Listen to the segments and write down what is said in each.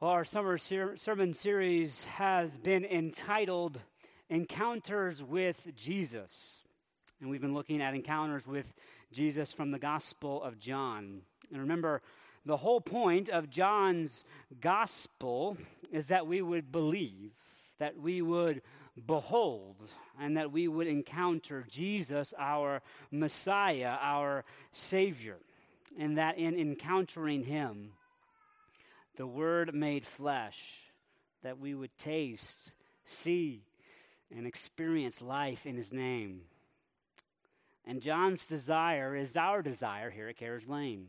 Well, our summer ser- sermon series has been entitled Encounters with Jesus. And we've been looking at encounters with Jesus from the Gospel of John. And remember, the whole point of John's Gospel is that we would believe, that we would behold, and that we would encounter Jesus, our Messiah, our Savior. And that in encountering Him, the Word made flesh, that we would taste, see, and experience life in His name. And John's desire is our desire here at Carriage Lane.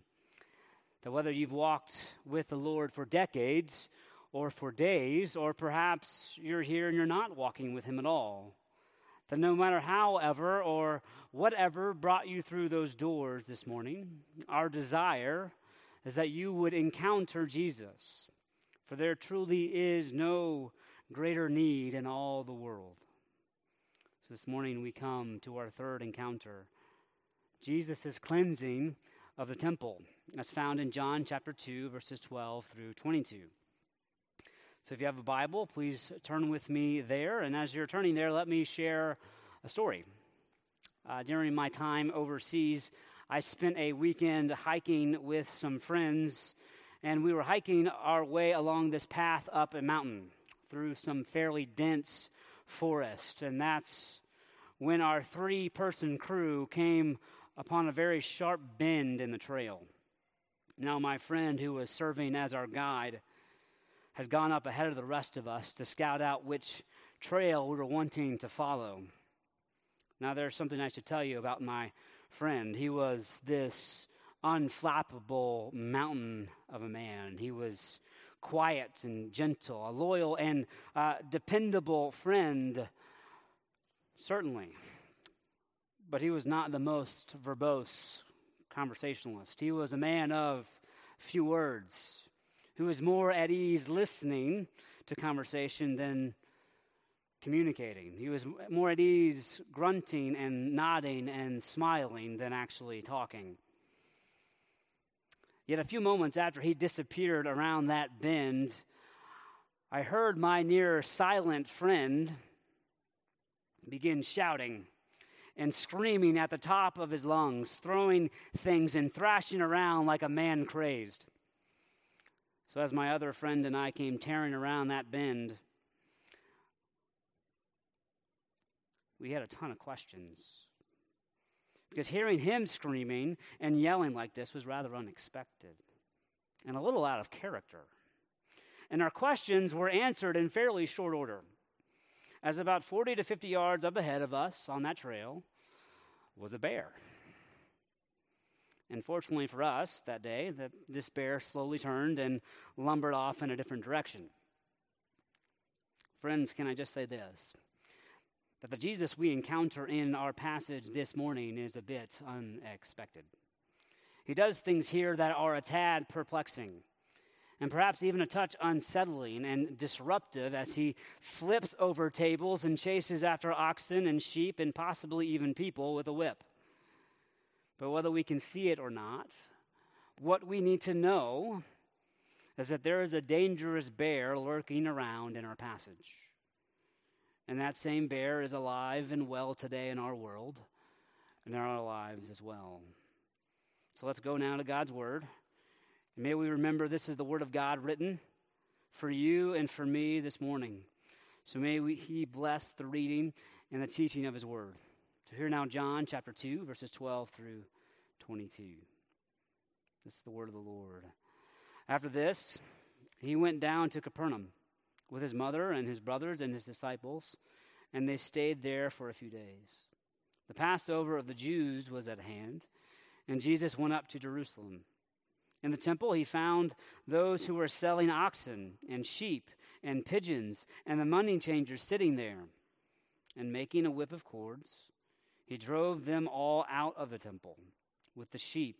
That whether you've walked with the Lord for decades or for days, or perhaps you're here and you're not walking with Him at all, that no matter however or whatever brought you through those doors this morning, our desire is that you would encounter Jesus. For there truly is no greater need in all the world. So this morning we come to our third encounter Jesus' cleansing of the temple, as found in John chapter 2, verses 12 through 22. So if you have a Bible, please turn with me there. And as you're turning there, let me share a story. Uh, during my time overseas, I spent a weekend hiking with some friends, and we were hiking our way along this path up a mountain through some fairly dense forest. And that's when our three person crew came upon a very sharp bend in the trail. Now, my friend who was serving as our guide had gone up ahead of the rest of us to scout out which trail we were wanting to follow. Now, there's something I should tell you about my friend. He was this unflappable mountain of a man. He was quiet and gentle, a loyal and uh, dependable friend, certainly. But he was not the most verbose conversationalist. He was a man of few words, who was more at ease listening to conversation than communicating. He was more at ease grunting and nodding and smiling than actually talking. Yet a few moments after he disappeared around that bend, I heard my near silent friend begin shouting and screaming at the top of his lungs, throwing things and thrashing around like a man crazed. So, as my other friend and I came tearing around that bend, we had a ton of questions. Because hearing him screaming and yelling like this was rather unexpected and a little out of character. And our questions were answered in fairly short order. As about 40 to 50 yards up ahead of us on that trail was a bear. And fortunately for us that day, that this bear slowly turned and lumbered off in a different direction. Friends, can I just say this? That the Jesus we encounter in our passage this morning is a bit unexpected. He does things here that are a tad perplexing and perhaps even a touch unsettling and disruptive as he flips over tables and chases after oxen and sheep and possibly even people with a whip. But whether we can see it or not, what we need to know is that there is a dangerous bear lurking around in our passage. And that same bear is alive and well today in our world and in our lives as well. So let's go now to God's Word. And may we remember this is the Word of God written for you and for me this morning. So may we, He bless the reading and the teaching of His Word. So here now, John chapter 2, verses 12 through 22. This is the Word of the Lord. After this, he went down to Capernaum with his mother and his brothers and his disciples, and they stayed there for a few days. The Passover of the Jews was at hand, and Jesus went up to Jerusalem. In the temple, he found those who were selling oxen and sheep and pigeons, and the money changers sitting there. And making a whip of cords, he drove them all out of the temple with the sheep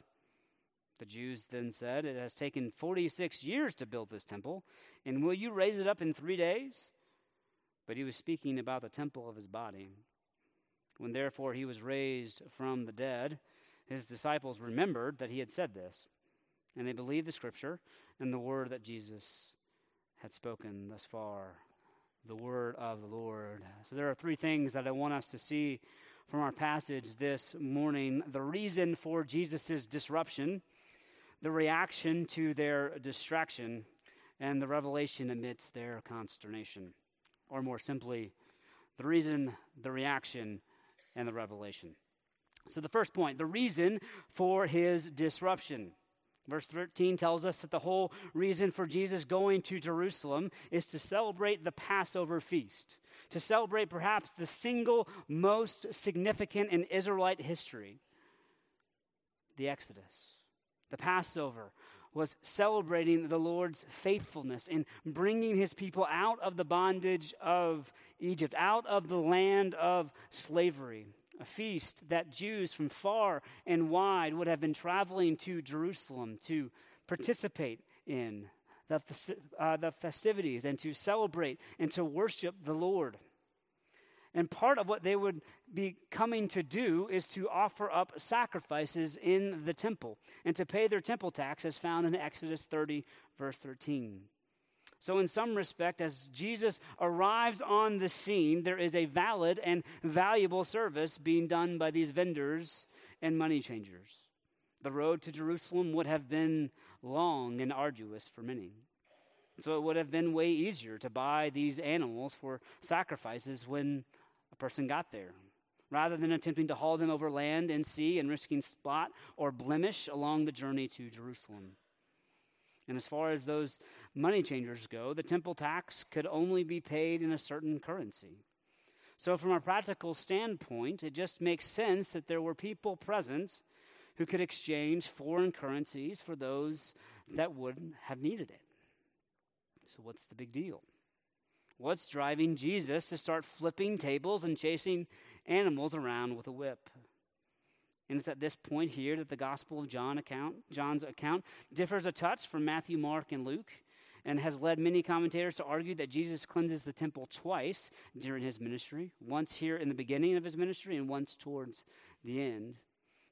The Jews then said, It has taken 46 years to build this temple, and will you raise it up in three days? But he was speaking about the temple of his body. When therefore he was raised from the dead, his disciples remembered that he had said this, and they believed the scripture and the word that Jesus had spoken thus far. The word of the Lord. So there are three things that I want us to see from our passage this morning the reason for Jesus' disruption, the reaction to their distraction, and the revelation amidst their consternation. Or more simply, the reason, the reaction, and the revelation. So, the first point, the reason for his disruption. Verse 13 tells us that the whole reason for Jesus going to Jerusalem is to celebrate the Passover feast, to celebrate perhaps the single most significant in Israelite history the Exodus. The Passover was celebrating the Lord's faithfulness in bringing his people out of the bondage of Egypt, out of the land of slavery a feast that Jews from far and wide would have been traveling to Jerusalem to participate in the, uh, the festivities and to celebrate and to worship the Lord. And part of what they would be coming to do is to offer up sacrifices in the temple and to pay their temple tax, as found in Exodus 30, verse 13. So, in some respect, as Jesus arrives on the scene, there is a valid and valuable service being done by these vendors and money changers. The road to Jerusalem would have been long and arduous for many. So, it would have been way easier to buy these animals for sacrifices when person got there rather than attempting to haul them over land and sea and risking spot or blemish along the journey to Jerusalem. And as far as those money changers go, the temple tax could only be paid in a certain currency. So, from a practical standpoint, it just makes sense that there were people present who could exchange foreign currencies for those that would have needed it. So, what's the big deal? What's driving Jesus to start flipping tables and chasing animals around with a whip? And it's at this point here that the Gospel of John account, John's account differs a touch from Matthew, Mark, and Luke, and has led many commentators to argue that Jesus cleanses the temple twice during his ministry, once here in the beginning of his ministry and once towards the end,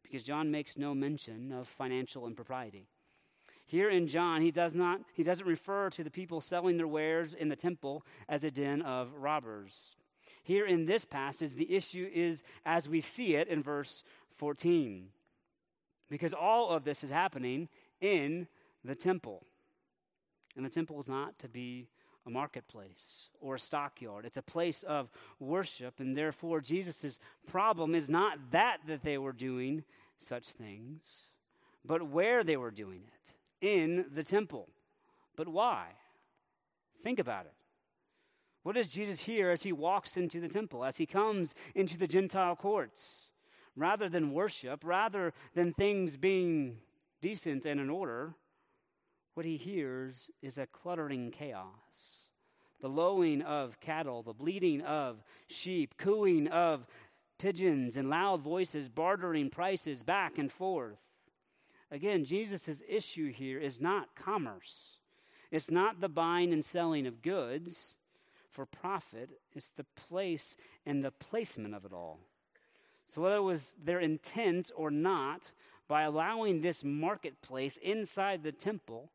because John makes no mention of financial impropriety. Here in John, he does not he doesn't refer to the people selling their wares in the temple as a den of robbers. Here in this passage, the issue is as we see it in verse 14. Because all of this is happening in the temple. And the temple is not to be a marketplace or a stockyard. It's a place of worship, and therefore Jesus' problem is not that that they were doing such things, but where they were doing it in the temple. But why? Think about it. What does Jesus hear as he walks into the temple, as he comes into the Gentile courts? rather than worship, rather than things being decent and in order, what he hears is a cluttering chaos. The lowing of cattle, the bleating of sheep, cooing of pigeons, and loud voices bartering prices back and forth. Again, Jesus' issue here is not commerce. It's not the buying and selling of goods for profit. It's the place and the placement of it all. So, whether it was their intent or not, by allowing this marketplace inside the temple,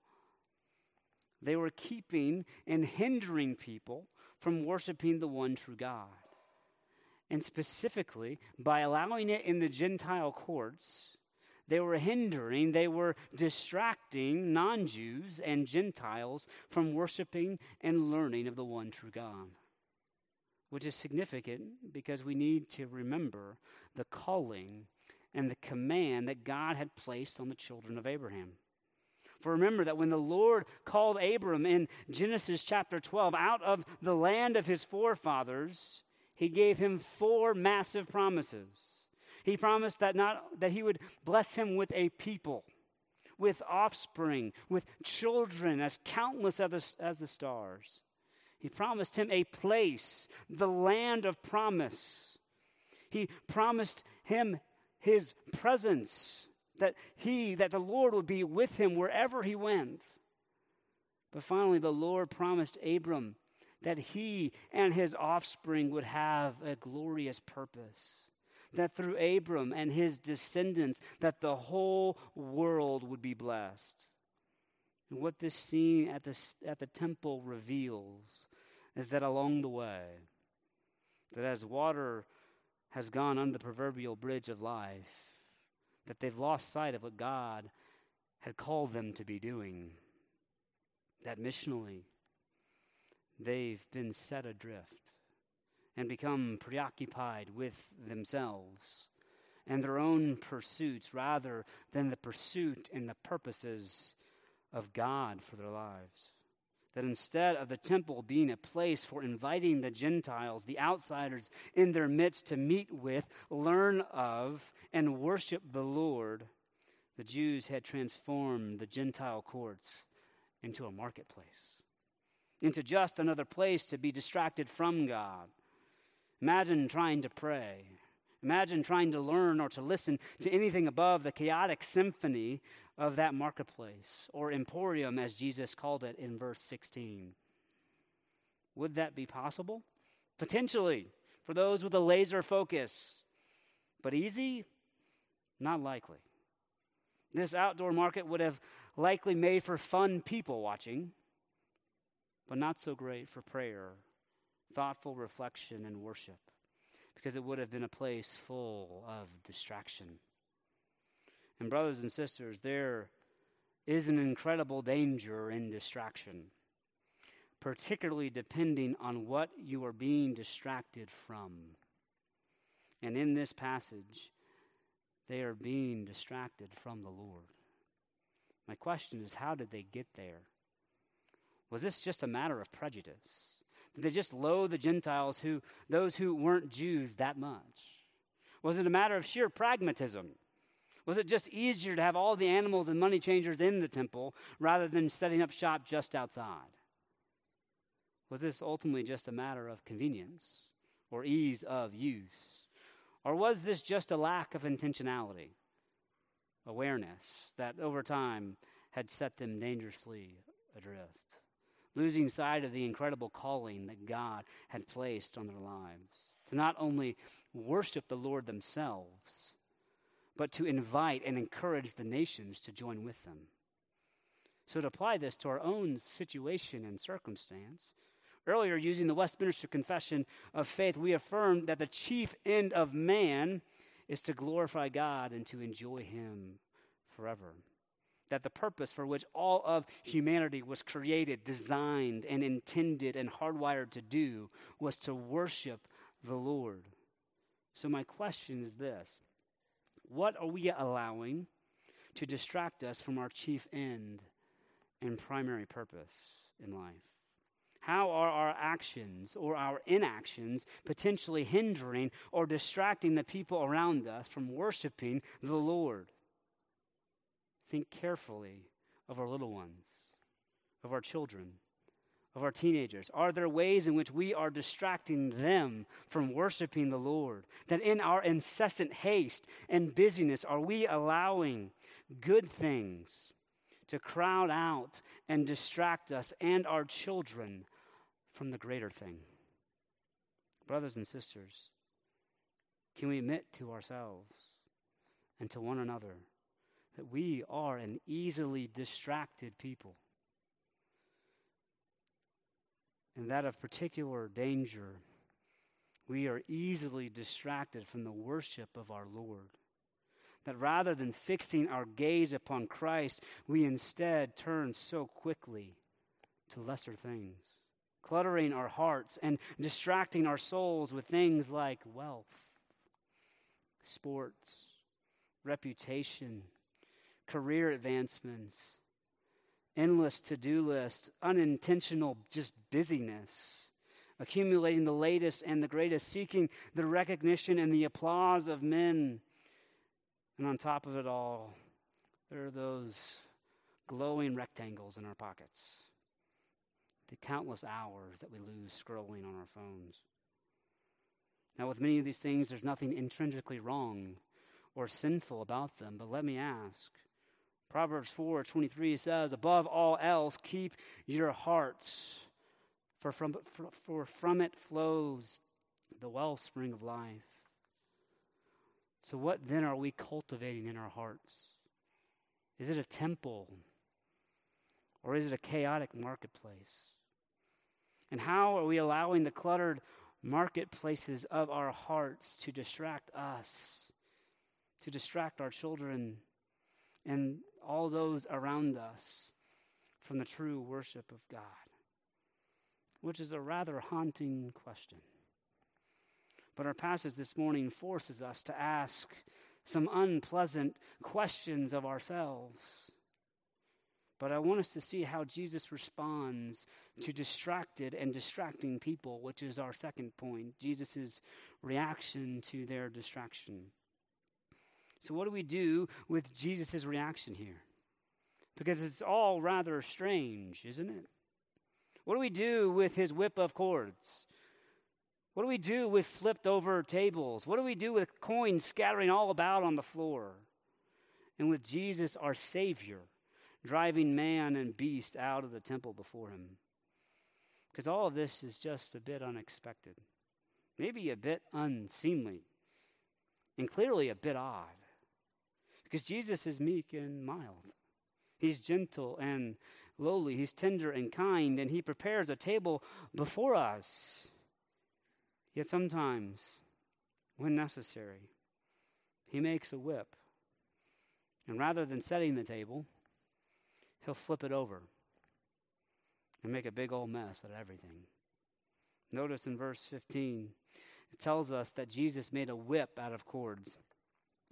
they were keeping and hindering people from worshiping the one true God. And specifically, by allowing it in the Gentile courts, they were hindering, they were distracting non Jews and Gentiles from worshiping and learning of the one true God which is significant because we need to remember the calling and the command that God had placed on the children of Abraham. For remember that when the Lord called Abram in Genesis chapter 12 out of the land of his forefathers, he gave him four massive promises. He promised that not that he would bless him with a people, with offspring, with children as countless as the, as the stars. He promised him a place, the land of promise. He promised him his presence, that he, that the Lord would be with him wherever he went. But finally, the Lord promised Abram that he and his offspring would have a glorious purpose that through Abram and his descendants that the whole world would be blessed. And what this scene at the, at the temple reveals is that along the way, that as water has gone under the proverbial bridge of life, that they've lost sight of what God had called them to be doing. That missionally, they've been set adrift and become preoccupied with themselves and their own pursuits rather than the pursuit and the purposes of God for their lives. That instead of the temple being a place for inviting the Gentiles, the outsiders in their midst to meet with, learn of, and worship the Lord, the Jews had transformed the Gentile courts into a marketplace, into just another place to be distracted from God Imagine trying to pray. Imagine trying to learn or to listen to anything above the chaotic symphony of that marketplace, or emporium, as Jesus called it in verse 16. Would that be possible? Potentially, for those with a laser focus. But easy? Not likely. This outdoor market would have likely made for fun people watching, but not so great for prayer thoughtful reflection and worship because it would have been a place full of distraction. And, brothers and sisters, there is an incredible danger in distraction, particularly depending on what you are being distracted from. And in this passage, they are being distracted from the Lord. My question is how did they get there? Was this just a matter of prejudice? Did they just loathe the Gentiles, who, those who weren't Jews, that much? Was it a matter of sheer pragmatism? Was it just easier to have all the animals and money changers in the temple rather than setting up shop just outside? Was this ultimately just a matter of convenience or ease of use? Or was this just a lack of intentionality, awareness that over time had set them dangerously adrift? Losing sight of the incredible calling that God had placed on their lives. To not only worship the Lord themselves, but to invite and encourage the nations to join with them. So, to apply this to our own situation and circumstance, earlier using the Westminster Confession of Faith, we affirmed that the chief end of man is to glorify God and to enjoy Him forever that the purpose for which all of humanity was created, designed, and intended and hardwired to do was to worship the Lord. So, my question is this What are we allowing to distract us from our chief end and primary purpose in life? How are our actions or our inactions potentially hindering or distracting the people around us from worshiping the Lord? Think carefully of our little ones, of our children, of our teenagers? Are there ways in which we are distracting them from worshiping the Lord? That in our incessant haste and busyness, are we allowing good things to crowd out and distract us and our children from the greater thing? Brothers and sisters, can we admit to ourselves and to one another? That we are an easily distracted people. And that of particular danger, we are easily distracted from the worship of our Lord. That rather than fixing our gaze upon Christ, we instead turn so quickly to lesser things, cluttering our hearts and distracting our souls with things like wealth, sports, reputation, career advancements, endless to do lists, unintentional just busyness, accumulating the latest and the greatest, seeking the recognition and the applause of men. And on top of it all, There are those glowing rectangles in our pockets, the countless hours that we lose scrolling on our phones. Now, with many of these things, there's nothing intrinsically wrong or sinful about them, but let me ask. Proverbs 4:23 says, "Above all else, keep your hearts, for from, for from it flows the wellspring of life." So, what then are we cultivating in our hearts? Is it a temple? Or is it a chaotic marketplace? And how are we allowing the cluttered marketplaces of our hearts to distract us, to distract our children and all those around us from the true worship of God? Which is a rather haunting question. But our passage this morning forces us to ask some unpleasant questions of ourselves. But I want us to see how Jesus responds to distracted and distracting people, which is our second point Jesus' reaction to their distraction. So, what do we do with Jesus' reaction here? Because it's all rather strange, isn't it? What do we do with his whip of cords? What do we do with flipped over tables? What do we do with coins scattering all about on the floor? And with Jesus, our Savior, driving man and beast out of the temple before him. Because all of this is just a bit unexpected, maybe a bit unseemly, and clearly a bit odd. Because Jesus is meek and mild, He's gentle and lowly, He's tender and kind, and He prepares a table before us. Yet sometimes, when necessary, he makes a whip. And rather than setting the table, he'll flip it over and make a big old mess of everything. Notice in verse 15, it tells us that Jesus made a whip out of cords.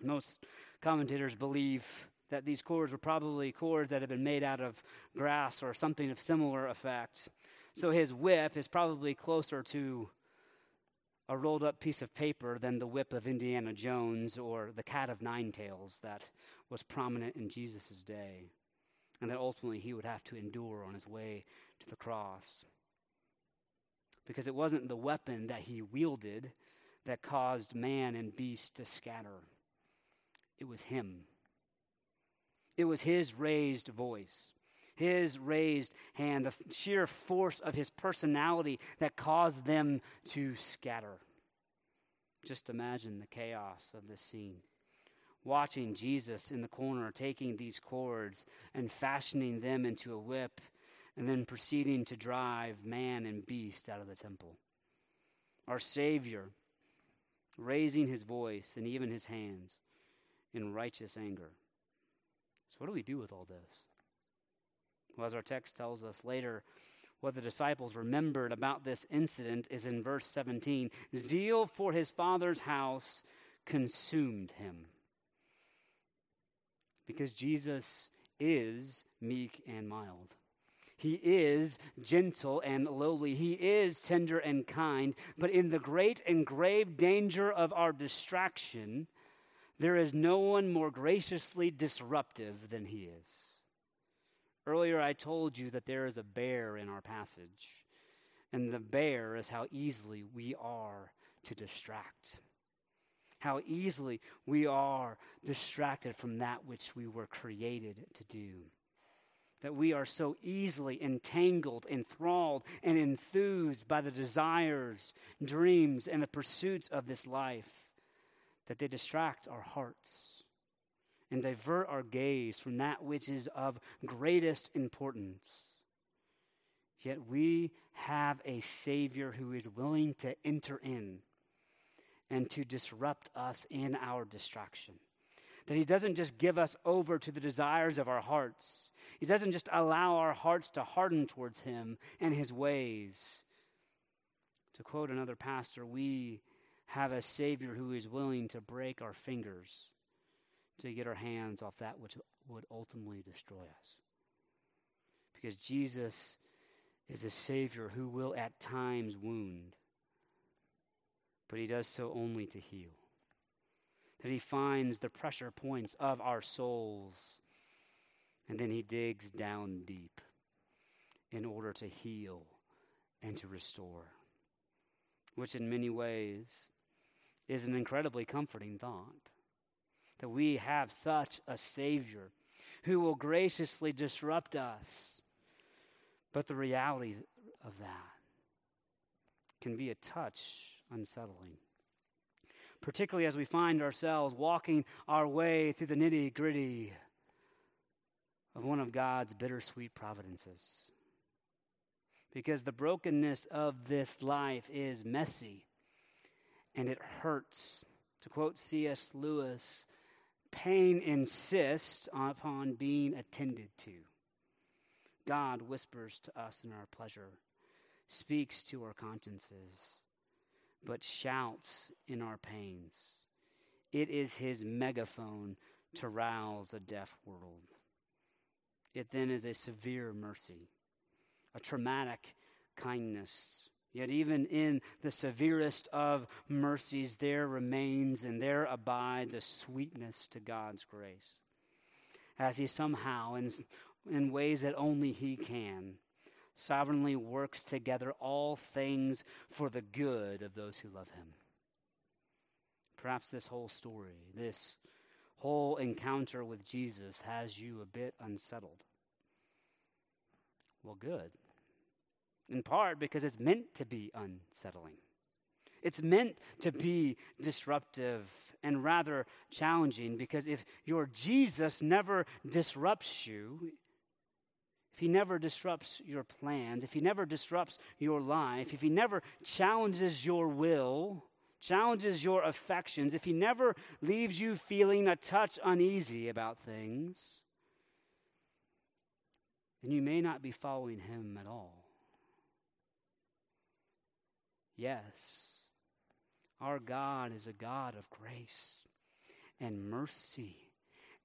Most commentators believe that these cords were probably cords that had been made out of grass or something of similar effect. So his whip is probably closer to a rolled up piece of paper than the whip of Indiana Jones or the cat of nine tails that was prominent in Jesus' day, and that ultimately he would have to endure on his way to the cross. Because it wasn't the weapon that he wielded that caused man and beast to scatter, it was him. It was his raised voice his raised hand, the sheer force of his personality that caused them to scatter. Just imagine the chaos of this scene. Watching Jesus in the corner taking these cords and fashioning them into a whip, and then proceeding to drive man and beast out of the temple. Our Savior raising his voice and even his hands in righteous anger. So, what do we do with all this? Well, as our text tells us later, what the disciples remembered about this incident is in verse 17 zeal for his father's house consumed him. Because Jesus is meek and mild. He is gentle and lowly. He is tender and kind. But in the great and grave danger of our distraction, there is no one more graciously disruptive than he is. Earlier, I told you that there is a bear in our passage, and the bear is how easily we are to distract. How easily we are distracted from that which we were created to do. That we are so easily entangled, enthralled, and enthused by the desires, dreams, and the pursuits of this life that they distract our hearts and divert our gaze from that which is of greatest importance. Yet we have a Savior who is willing to enter in and to disrupt us in our distraction. That He doesn't just give us over to the desires of our hearts, He doesn't just allow our hearts to harden towards Him and His ways. To quote another pastor, we have a Savior who is willing to break our fingers to get our hands off that which would ultimately destroy us. Because Jesus is a Savior who will at times wound, but He does so only to heal. That He finds the pressure points of our souls And then he digs down deep in order to heal and to restore, which in many ways is an incredibly comforting thought that we have such a Savior who will graciously disrupt us. But the reality of that can be a touch unsettling, particularly as we find ourselves walking our way through the nitty gritty of one of God's bittersweet providences. Because the brokenness of this life is messy and it hurts. To quote C.S. Lewis, pain insists upon being attended to. God whispers to us in our pleasure, speaks to our consciences, but shouts in our pains. It is his megaphone to rouse a deaf world. It then is a severe mercy, a traumatic kindness. Yet, even in the severest of mercies, there remains and there abides a sweetness to God's grace. As He somehow, in, in ways that only He can, sovereignly works together all things for the good of those who love Him. Perhaps this whole story, this whole encounter with Jesus has you a bit unsettled. Well, good. In part because it's meant to be unsettling. It's meant to be disruptive and rather challenging because if your Jesus never disrupts you, if he never disrupts your plans, if he never disrupts your life, if he never challenges your will, challenges your affections, if he never leaves you feeling a touch uneasy about things, then you may not be following him at all. Yes, our God is a God of grace and mercy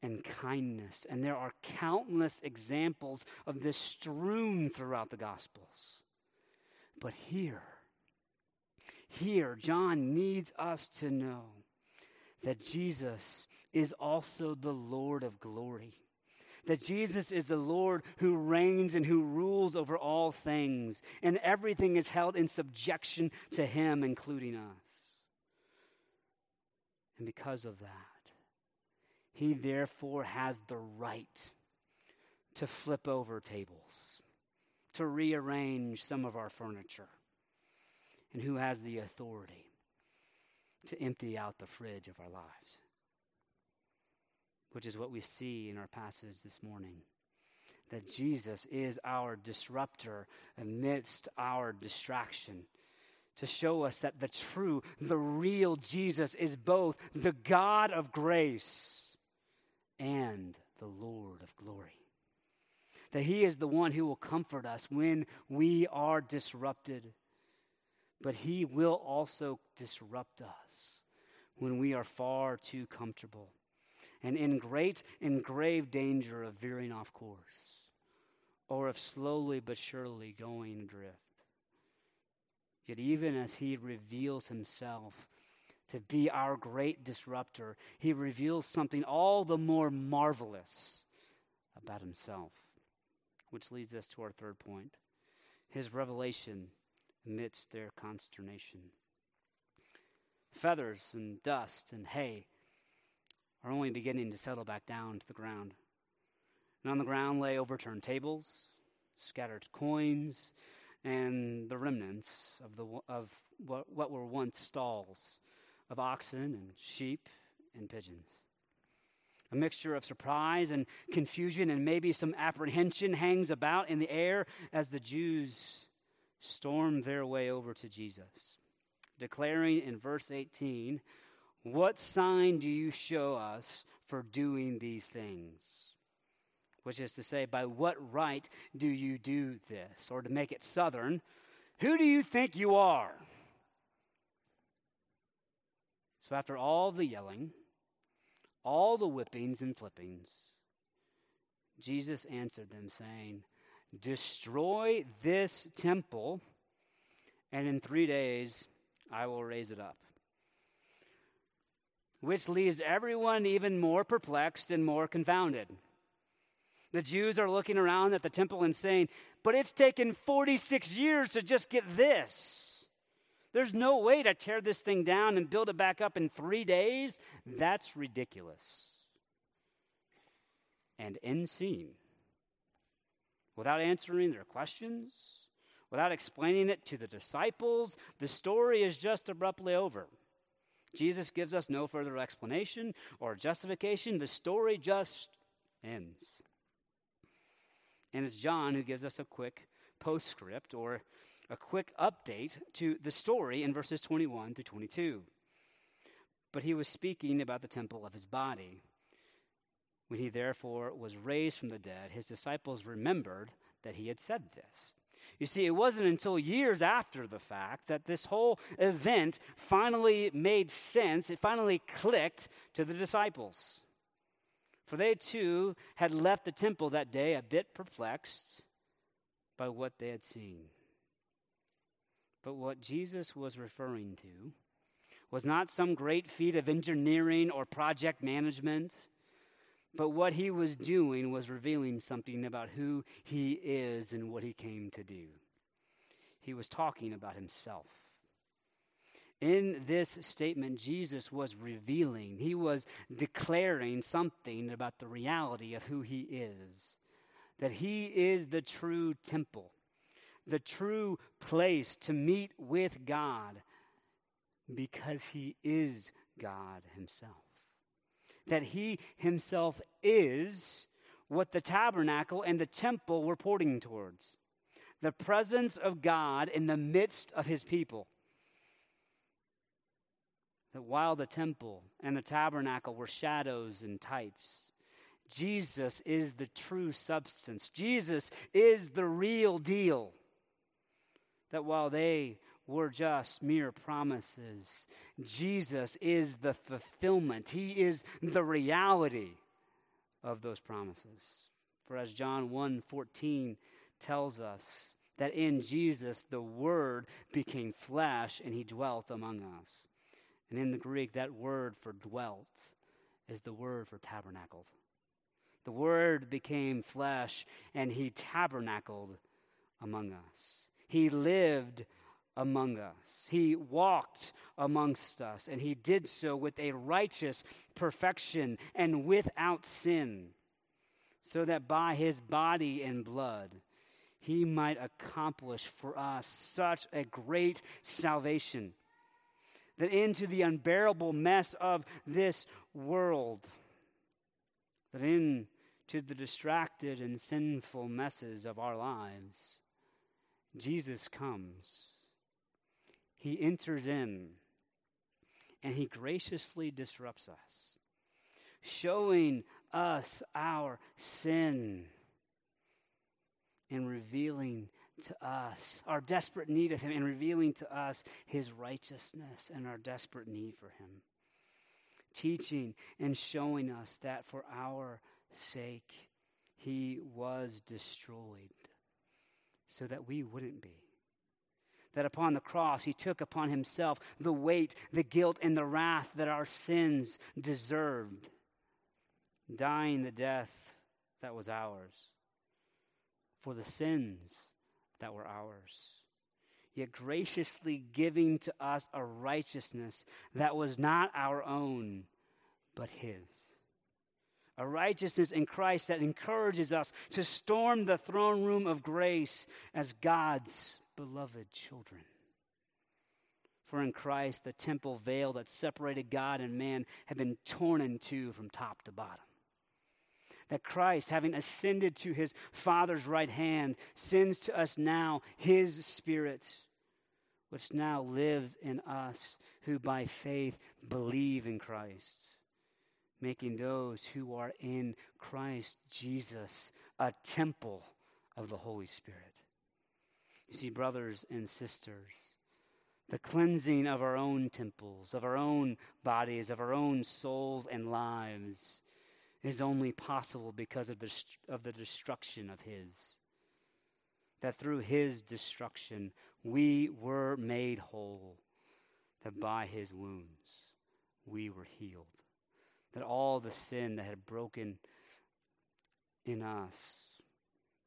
and kindness. And there are countless examples of this strewn throughout the Gospels. But here, here, John needs us to know that Jesus is also the Lord of glory. That Jesus is the Lord who reigns and who rules over all things, and everything is held in subjection to him, including us. And because of that, he therefore has the right to flip over tables, to rearrange some of our furniture and who has the authority to empty out the fridge of our lives, which is what we see in our passage this morning. That Jesus is our disruptor amidst our distraction to show us that the true, the real Jesus is both the God of grace and the Lord of glory. That He is the one who will comfort us when we are disrupted but he will also disrupt us when we are far too comfortable and in great and grave danger of veering off course or of slowly but surely going adrift. Yet, even as he reveals himself to be our great disruptor, he reveals something all the more marvelous about himself. Which leads us to our third point his revelation amidst their consternation. Feathers and dust and hay are only beginning to settle back down to the ground. And on the ground lay overturned tables, scattered coins, and the remnants of, the, of what, what were once stalls of oxen and sheep and pigeons. A mixture of surprise and confusion and maybe some apprehension hangs about in the air as the Jews storm their way over to Jesus, declaring in verse 18, What sign do you show us for doing these things? Which is to say, by what right do you do this? Or to make it southern, who do you think you are? So, after all the yelling, all the whippings and flippings, Jesus answered them, saying, Destroy this temple, and in three days I will raise it up. Which leaves everyone even more perplexed and more confounded. The Jews are looking around at the temple and saying, But it's taken 46 years to just get this. There's no way to tear this thing down and build it back up in three days. That's ridiculous. And end scene. Without answering their questions, without explaining it to the disciples, the story is just abruptly over. Jesus gives us no further explanation or justification. The story just ends. And it's John who gives us a quick postscript or a quick update to the story in verses 21 through 22. But he was speaking about the temple of his body. When he therefore was raised from the dead, his disciples remembered that he had said this. You see, it wasn't until years after the fact that this whole event finally made sense, it finally clicked to the disciples. For they too had left the temple that day a bit perplexed by what they had seen. But what Jesus was referring to was not some great feat of engineering or project management, but what he was doing was revealing something about who he is and what he came to do. He was talking about himself. In this statement, Jesus was revealing, he was declaring something about the reality of who he is. That he is the true temple, the true place to meet with God, because he is God himself. That he himself is what the tabernacle and the temple were pointing towards the presence of God in the midst of his people that while the temple and the tabernacle were shadows and types, Jesus is the true substance. Jesus is the real deal. That while they were just mere promises, Jesus is the fulfillment. He is the reality of those promises. For as John 1:14 tells us that in Jesus the word became flesh and he dwelt among us. And in the Greek, that word for dwelt is the word for tabernacled. The word became flesh and he tabernacled among us. He lived among us. He walked amongst us, and he did so with a righteous perfection and without sin, so that by his body and blood he might accomplish for us such a great salvation that into the unbearable mess of this world, that into the distracted and sinful messes of our lives, Jesus comes. He enters in and he graciously disrupts us, showing us our sin and revealing to us our desperate need of Him and revealing to us His righteousness and our desperate need for Him. Teaching and showing us that for our sake He was destroyed so that we wouldn't be. That upon the cross He took upon Himself the weight, the guilt, and the wrath that our sins deserved, dying the death that was ours for the sins that were ours, yet graciously giving to us a righteousness that was not our own, but His. A righteousness in Christ that encourages us to storm the throne room of grace as God's beloved children. For in Christ, the temple veil that separated God and man had been torn in two from top to bottom that Christ, having ascended to his Father's right hand, sends to us now his Spirit, which now lives in us who by faith believe in Christ, making those who are in Christ Jesus a temple of the Holy Spirit. You see, brothers and sisters, the cleansing of our own temples, of our own bodies, of our own souls and lives is only possible because of the, of the destruction of His. That through His destruction we were made whole, that by His wounds we were healed, that all the sin that had broken in us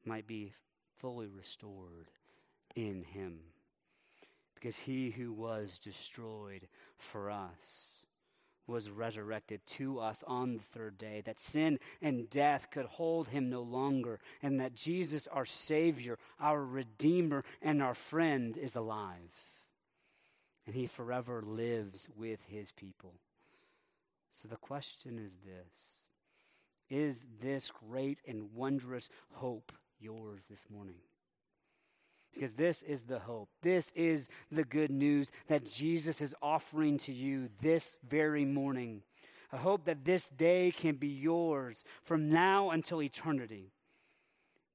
might be fully restored in him. Because he who was destroyed for us was resurrected to us on the third day, that sin and death could hold him no longer, and that Jesus, our Savior, our Redeemer, and our friend, is alive. And he forever lives with his people. So the question is this Is this great and wondrous hope yours this morning? Because this is the hope. This is the good news that Jesus is offering to you this very morning. A hope that this day can be yours from now until eternity,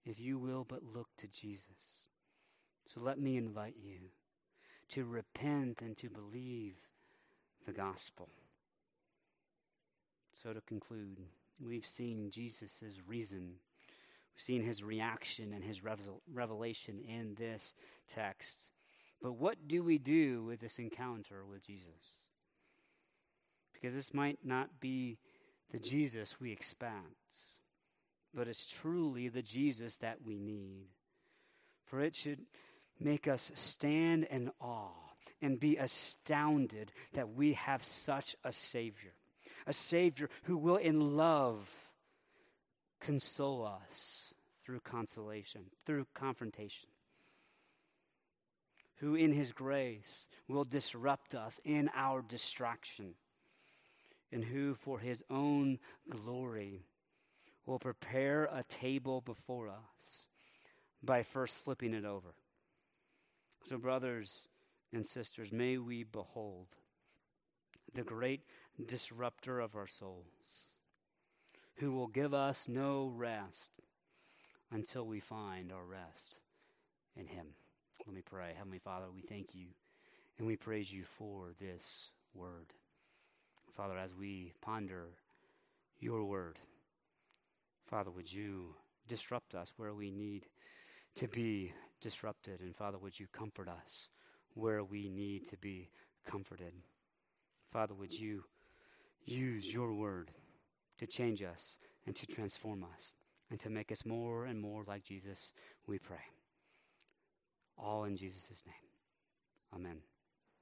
if you will but look to Jesus. So let me invite you to repent and to believe the gospel. So, to conclude, we've seen Jesus' reason We've seen his reaction and his revelation in this text. But what do we do with this encounter with Jesus? Because this might not be the Jesus we expect, but it's truly the Jesus that we need. For it should make us stand in awe and be astounded that we have such a Savior, a Savior who will, in love, console us through consolation, through confrontation, who in his grace will disrupt us in our distraction, and who for his own glory will prepare a table before us by first flipping it over. So, brothers and sisters, may we behold the great disruptor of our souls, who will give us no rest until we find our rest in Him. Let me pray. Heavenly Father, we thank you and we praise you for this word. Father, as we ponder your word, Father, would you disrupt us where we need to be disrupted? And Father, would you comfort us where we need to be comforted? Father, would you use your word to change us and to transform us? And to make us more and more like Jesus, we pray. All in Jesus' name. Amen.